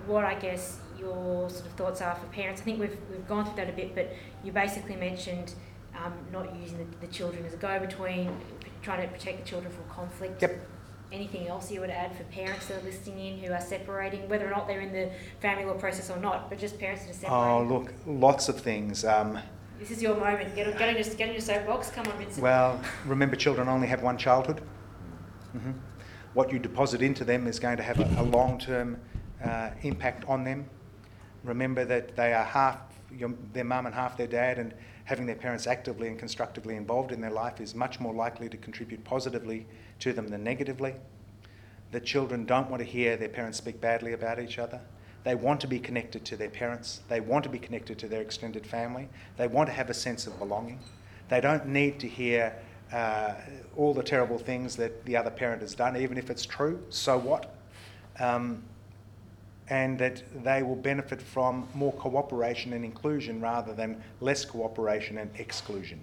what I guess your sort of thoughts are for parents. I think we've, we've gone through that a bit, but you basically mentioned um, not using the, the children as a go-between, trying to protect the children from conflict. Yep. Anything else you would add for parents that are listening in who are separating, whether or not they're in the family law process or not, but just parents that are separating? Oh, look, lots of things. Um, This is your moment. Get, get, in, your, get in your soapbox. Come on, Vincent. well, remember, children only have one childhood. hmm What you deposit into them is going to have a, a long term uh, impact on them. Remember that they are half your, their mum and half their dad, and having their parents actively and constructively involved in their life is much more likely to contribute positively to them than negatively. The children don't want to hear their parents speak badly about each other. They want to be connected to their parents. They want to be connected to their extended family. They want to have a sense of belonging. They don't need to hear uh, all the terrible things that the other parent has done, even if it's true. So what? Um, and that they will benefit from more cooperation and inclusion rather than less cooperation and exclusion.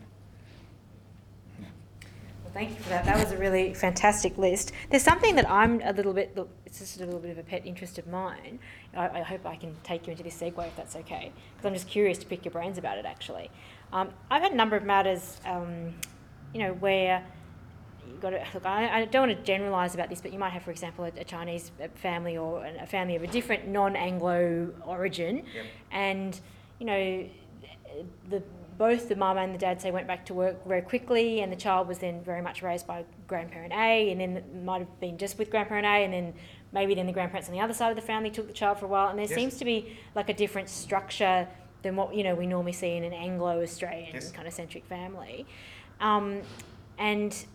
Well, thank you for that. That was a really fantastic list. There's something that I'm a little bit, look, it's just a little bit of a pet interest of mine. I, I hope I can take you into this segue if that's okay, because I'm just curious to pick your brains about it actually. Um, I've had a number of matters, um, you know, where got to, look, I, I don't want to generalise about this, but you might have, for example, a, a Chinese family or a family of a different non Anglo origin, Yep. and, you know, the both the mum and the dad say went back to work very quickly, and the child was then very much raised by grandparent A, and then it might have been just with grandparent A, and then maybe then the grandparents on the other side of the family took the child for a while, and there Yes. seems to be like a different structure than what you know we normally see in an Anglo-Australian Yes. kind of centric family, um, and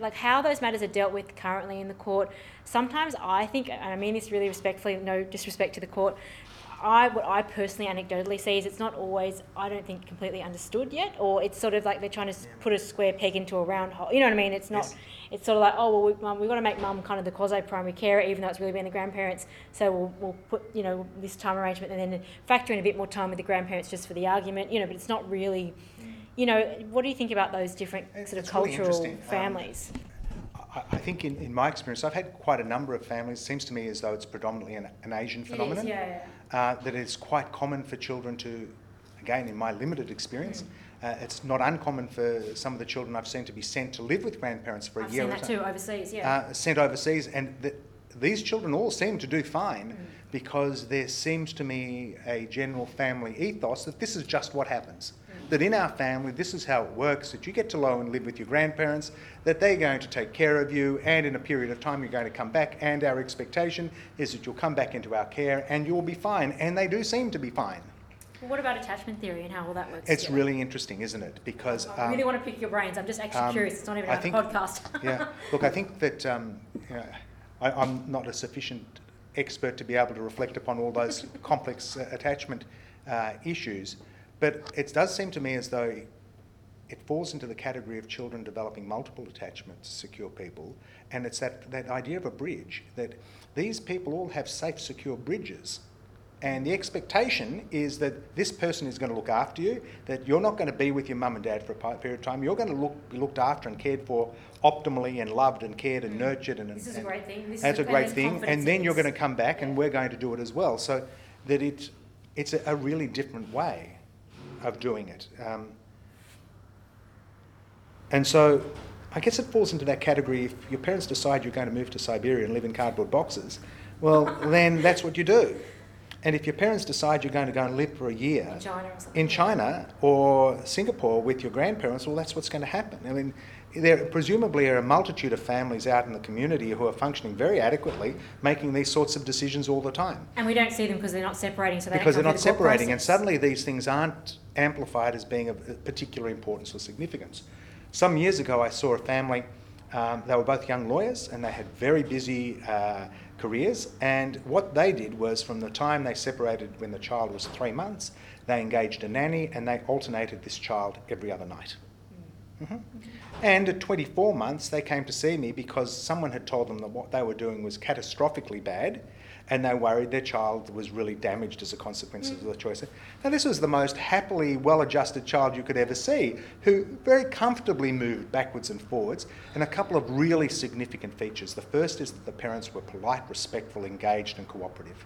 like how those matters are dealt with currently in the court. Sometimes I think, and I mean this really respectfully, no disrespect to the court. I what I personally anecdotally see is it's not always I don't think completely understood yet, or it's sort of like they're trying to s put a square peg into a round hole. You know what I mean? It's not. Yes. It's sort of like oh well we, mum, we've got to make mum kind of the quasi primary carer, even though it's really been the grandparents. So we'll, we'll put you know this time arrangement and then factor in a bit more time with the grandparents just for the argument. You know, but it's not really. You know, what do you think about those different sort of it's really cultural. Um, families? I, I think in, in my experience, I've had quite a number of families. It seems to me as though it's predominantly an, an Asian phenomenon. yeah. uh, that it's quite common for children to, again, in my limited experience, Mm. uh, it's not uncommon for some of the children I've seen to be sent to live with grandparents for a I've year seen or that so, too overseas. Yeah. uh, sent overseas, and th- these children all seem to do fine Mm. because there seems to me a general family ethos that this is just what happens. That in our family, this is how it works, that you get to low and live with your grandparents, that they're going to take care of you, and in a period of time you're going to come back, and our expectation is that you'll come back into our care and you'll be fine. And they do seem to be fine. Well, what about attachment theory and how all that works? It's together? really interesting, isn't it? Because I really um, want to pick your brains. I'm just actually um, curious. It's not even I a think- podcast. yeah. Look, I think that um, you know, I, I'm not a sufficient expert to be able to reflect upon all those complex uh, attachment uh, issues, but it does seem to me as though it falls into the category of children developing multiple attachments, secure people, and it's that, that idea of a bridge that these people all have safe, secure bridges. And the expectation is that this person is going to look after you, that you're not going to be with your mum and dad for a period of time. You're going to look, be looked after and cared for optimally and loved and cared and nurtured. And. This is a great thing. This that's is a great thing. And then you're going to come back and we're going to do it as well. So that it, it's a, a really different way of doing it. Um, and so I guess it falls into that category if your parents decide you're going to move to Siberia and live in cardboard boxes, well, then that's what you do. And if your parents decide you're going to go and live for a year in China or in China or Singapore with your grandparents, well, that's what's going to happen. I mean, there presumably are a multitude of families out in the community who are functioning very adequately, making these sorts of decisions all the time And we don't see them because they're not separating. So they because they're not the separating, and suddenly these things aren't amplified as being of particular importance or significance. Some years ago, I saw a family. Um, they were both young lawyers, and they had very busy uh, careers. And what they did was, from the time they separated when the child was three months, they engaged a nanny, and they alternated this child every other night. Mhm. And at 24 months, they came to see me because someone had told them that what they were doing was catastrophically bad, and they worried their child was really damaged as a consequence of the choice. Now, this was the most happily, well adjusted child you could ever see, who very comfortably moved backwards and forwards, and a couple of really significant features. The first is that the parents were polite, respectful, engaged, and cooperative.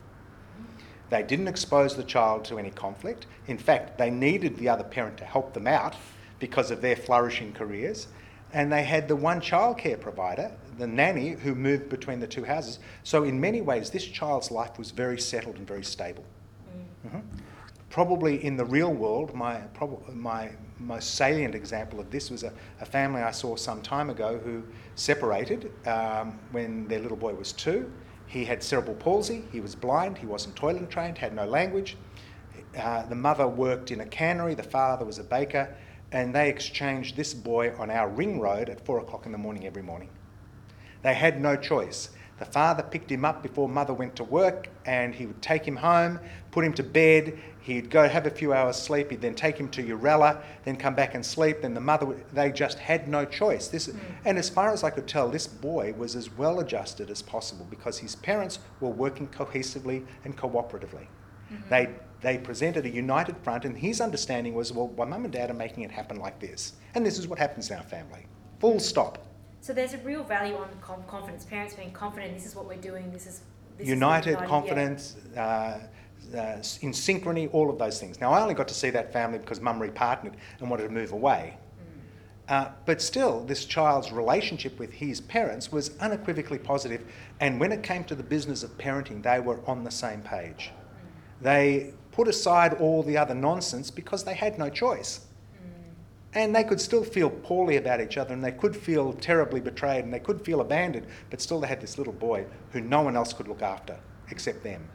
They didn't expose the child to any conflict. In fact, they needed the other parent to help them out because of their flourishing careers. And they had the one childcare provider, the nanny, who moved between the two houses. So, in many ways, this child's life was very settled and very stable. Mhm. Probably in the real world, my, prob- my most salient example of this was a, a family I saw some time ago who separated um, when their little boy was two. He had cerebral palsy, he was blind, he wasn't toilet trained, had no language. Uh, the mother worked in a cannery, the father was a baker, and they exchanged this boy on our ring road at four o'clock in the morning every morning. They had no choice. The father picked him up before mother went to work and he would take him home, put him to bed. He'd go have a few hours sleep. He'd then take him to Urella, then come back and sleep. Then the mother, would, they just had no choice. This, mm. And as far as I could tell, this boy was as well adjusted as possible because his parents were working cohesively and cooperatively. Mm-hmm. They, they presented a united front, and his understanding was, well, my mum and dad are making it happen like this. And this is what happens in our family. Full stop. So there's a real value on confidence. Parents being confident. This is what we're doing. This is this united, is confidence, uh, uh, in synchrony, all of those things. Now, I only got to see that family because mum repartnered and wanted to move away. Uh, but still, this child's relationship with his parents was unequivocally positive, and when it came to the business of parenting, they were on the same page. They put aside all the other nonsense because they had no choice. And they could still feel poorly about each other and they could feel terribly betrayed and they could feel abandoned, but still they had this little boy who no one else could look after except them.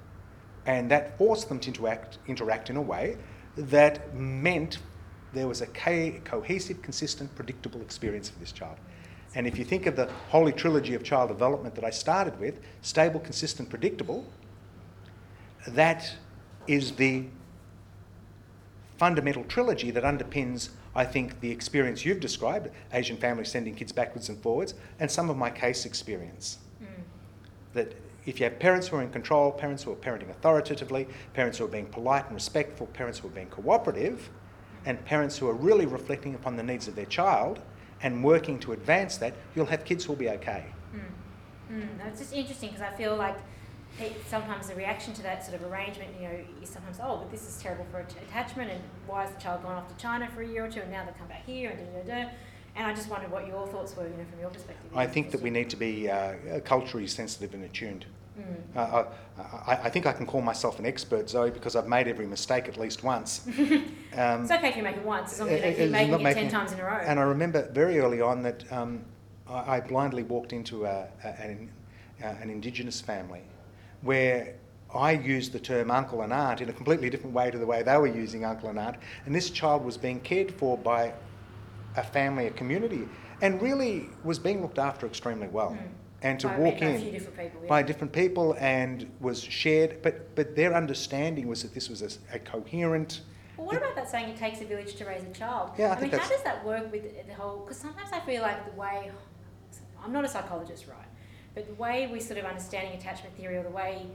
And that forced them to interact, interact in a way that meant there was a co- cohesive, consistent, predictable experience for this child. And if you think of the holy trilogy of child development that I started with stable, consistent, predictable that is the fundamental trilogy that underpins, I think, the experience you've described Asian families sending kids backwards and forwards, and some of my case experience. That if you have parents who are in control, parents who are parenting authoritatively, parents who are being polite and respectful, parents who are being cooperative, and parents who are really reflecting upon the needs of their child and working to advance that, you'll have kids who will be okay. Mm, no, it's just interesting because I feel like sometimes the reaction to that sort of arrangement, you know, is sometimes, oh, but this is terrible for attachment, and why has the child gone off to China for a year or two, and now they come back here, and da da da. And I just wondered what your thoughts were, you know, from your perspective. I think that we need to be uh, culturally sensitive and attuned. Mm. Uh, I, I think I can call myself an expert, Zoe, because I've made every mistake at least once. Um, It's okay if you make it once, as long as you don't it- keep it's making it making ten times in a row. And I remember very early on that um, I, I blindly walked into a, a, an, uh, an Indigenous family where I used the term uncle and aunt in a completely different way to the way they were using uncle and aunt. And this child was being cared for by a family, a community, and really was being looked after extremely well. Mm. And to By- walk in different people, yeah. by different people and was shared, but, but their understanding was that this was a, a coherent. Well, what about that saying it takes a village to raise a child? Yeah, I mean, think how does that work with the whole? Because sometimes I feel like the way I'm not a psychologist, right? But the way we're sort of understanding attachment theory, or the way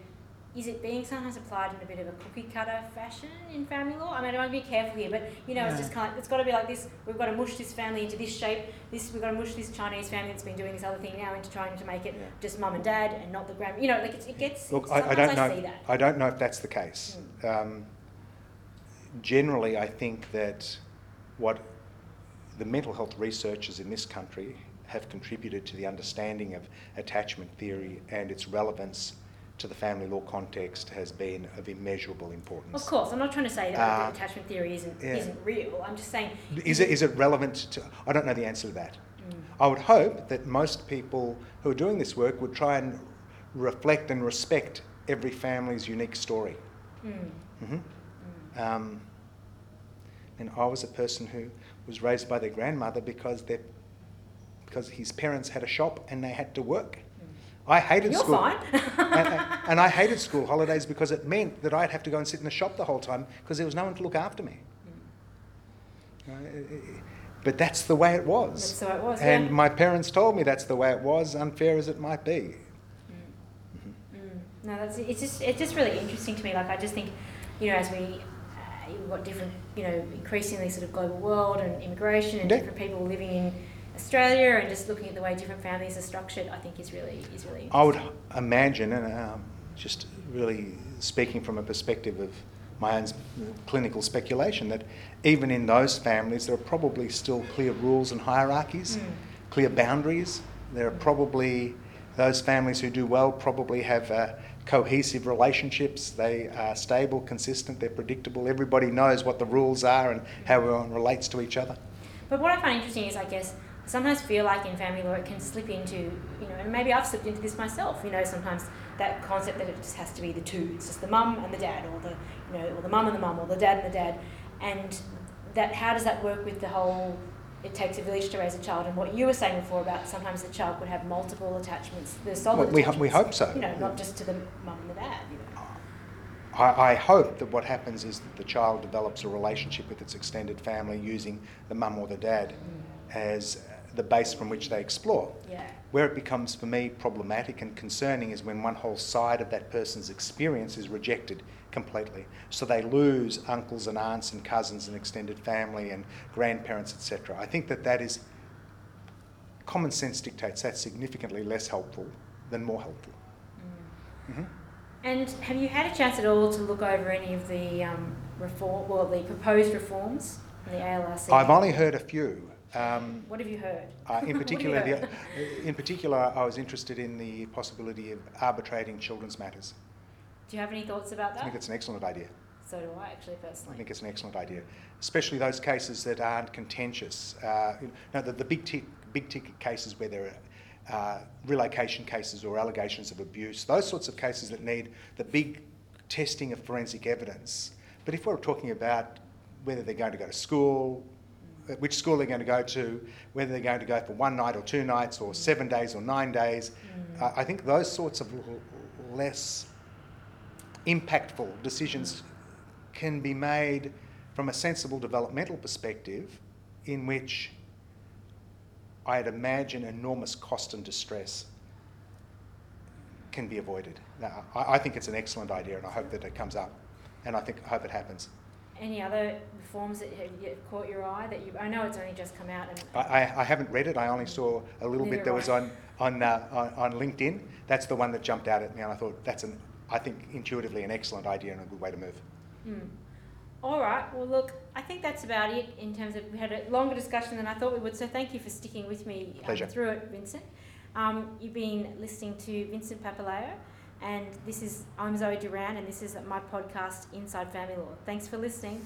is it being sometimes applied in a bit of a cookie cutter fashion in family law? I mean, I want to be careful here, but you know, it's just kind of it's got to be like this. We've got to mush this family into this shape. This we've got to mush this Chinese family that's been doing this other thing now into trying to make it Yeah. just mum and dad and not the grand. You know, like it's, it gets. Look, I, I don't know. see that. I don't know if that's the case. Um, generally, I think that what the mental health researchers in this country have contributed to the understanding of attachment theory and its relevance to the family law context has been of immeasurable importance. Of course, I'm not trying to say that Uh, attachment theory isn't yeah. isn't real. I'm just saying. Is it, is it relevant to? I don't know the answer to that. Mm. I would hope that most people who are doing this work would try and reflect and respect every family's unique story. Mm. hmm Um, and I was a person who was raised by their grandmother because their because his parents had a shop and they had to work. I hated You're school. fine. and, and- I hated school holidays because it meant that I'd have to go and sit in the shop the whole time because there was no one to look after me. But that's the way it was. That's the way it was, And yeah. my parents told me that's the way it was, unfair as it might be. Mm. No, that's it's just it's just really interesting to me. Like I just think, you know, as we uh, got different, you know, increasingly sort of global world and immigration and Yeah. different people living in Australia and just looking at the way different families are structured, I think is really is really. I would imagine, and um, just really speaking from a perspective of my own clinical speculation that even in those families, there are probably still clear rules and hierarchies, mm. clear boundaries. There are probably those families who do well probably have uh, cohesive relationships. They are stable, consistent, they're predictable. Everybody knows what the rules are and how everyone relates to each other. But what I find interesting is, I guess, sometimes feel like in family law it can slip into, you know, and maybe I've slipped into this myself, you know, sometimes that concept that it just has to be the two. It's just the mum and the dad, or the, you know, or the mum and the mum, or the dad and the dad. And that, how does that work with the whole it takes a village to raise a child, and what you were saying before about sometimes the child could have multiple attachments, the solid well, we, attachments, we hope so. You know, not just to the mum and the dad. You know. I, I hope that what happens is that the child develops a relationship with its extended family using the mum or the dad mm. as the base from which they explore. Yeah. Where it becomes for me problematic and concerning is when one whole side of that person's experience is rejected completely. So they lose uncles and aunts and cousins and extended family and grandparents, etc. I think that that is common sense dictates that's significantly less helpful than more helpful. Mm. Mm-hmm. And have you had a chance at all to look over any of the um, reform, well, the proposed reforms in the ALRC? I've only heard a few. Um, what have you heard? Uh, in particular, the, in particular, I was interested in the possibility of arbitrating children's matters. Do you have any thoughts about that? I think it's an excellent idea. So do I, actually, personally. I think it's an excellent idea, especially those cases that aren't contentious. Uh, you know, the, the big, t- big ticket cases where there are uh, relocation cases or allegations of abuse, those sorts of cases that need the big testing of forensic evidence. But if we're talking about whether they're going to go to school, uh, which school they're going to go to, whether they're going to go for one night or two nights or seven days or nine days, mm. uh, I think those sorts of less impactful decisions can be made from a sensible developmental perspective in which I'd imagine enormous cost and distress can be avoided. Now, I, I, think it's an excellent idea and I hope that it comes up and I think I hope it happens. Any other reforms that have caught your eye that you? I know it's only just come out. And I, I haven't read it. I only saw a little bit that was on on, uh, on on LinkedIn. That's the one that jumped out at me, and I thought that's an I think intuitively an excellent idea and a good way to move. Mm. All right. Well, look, I think that's about it in terms of we had a longer discussion than I thought we would. So thank you for sticking with me um, through it, Vincent. Um, you've been listening to Vincent Papaleo, and this is I'm Zoe Duran, and this is my podcast Inside Family Law. Thanks for listening.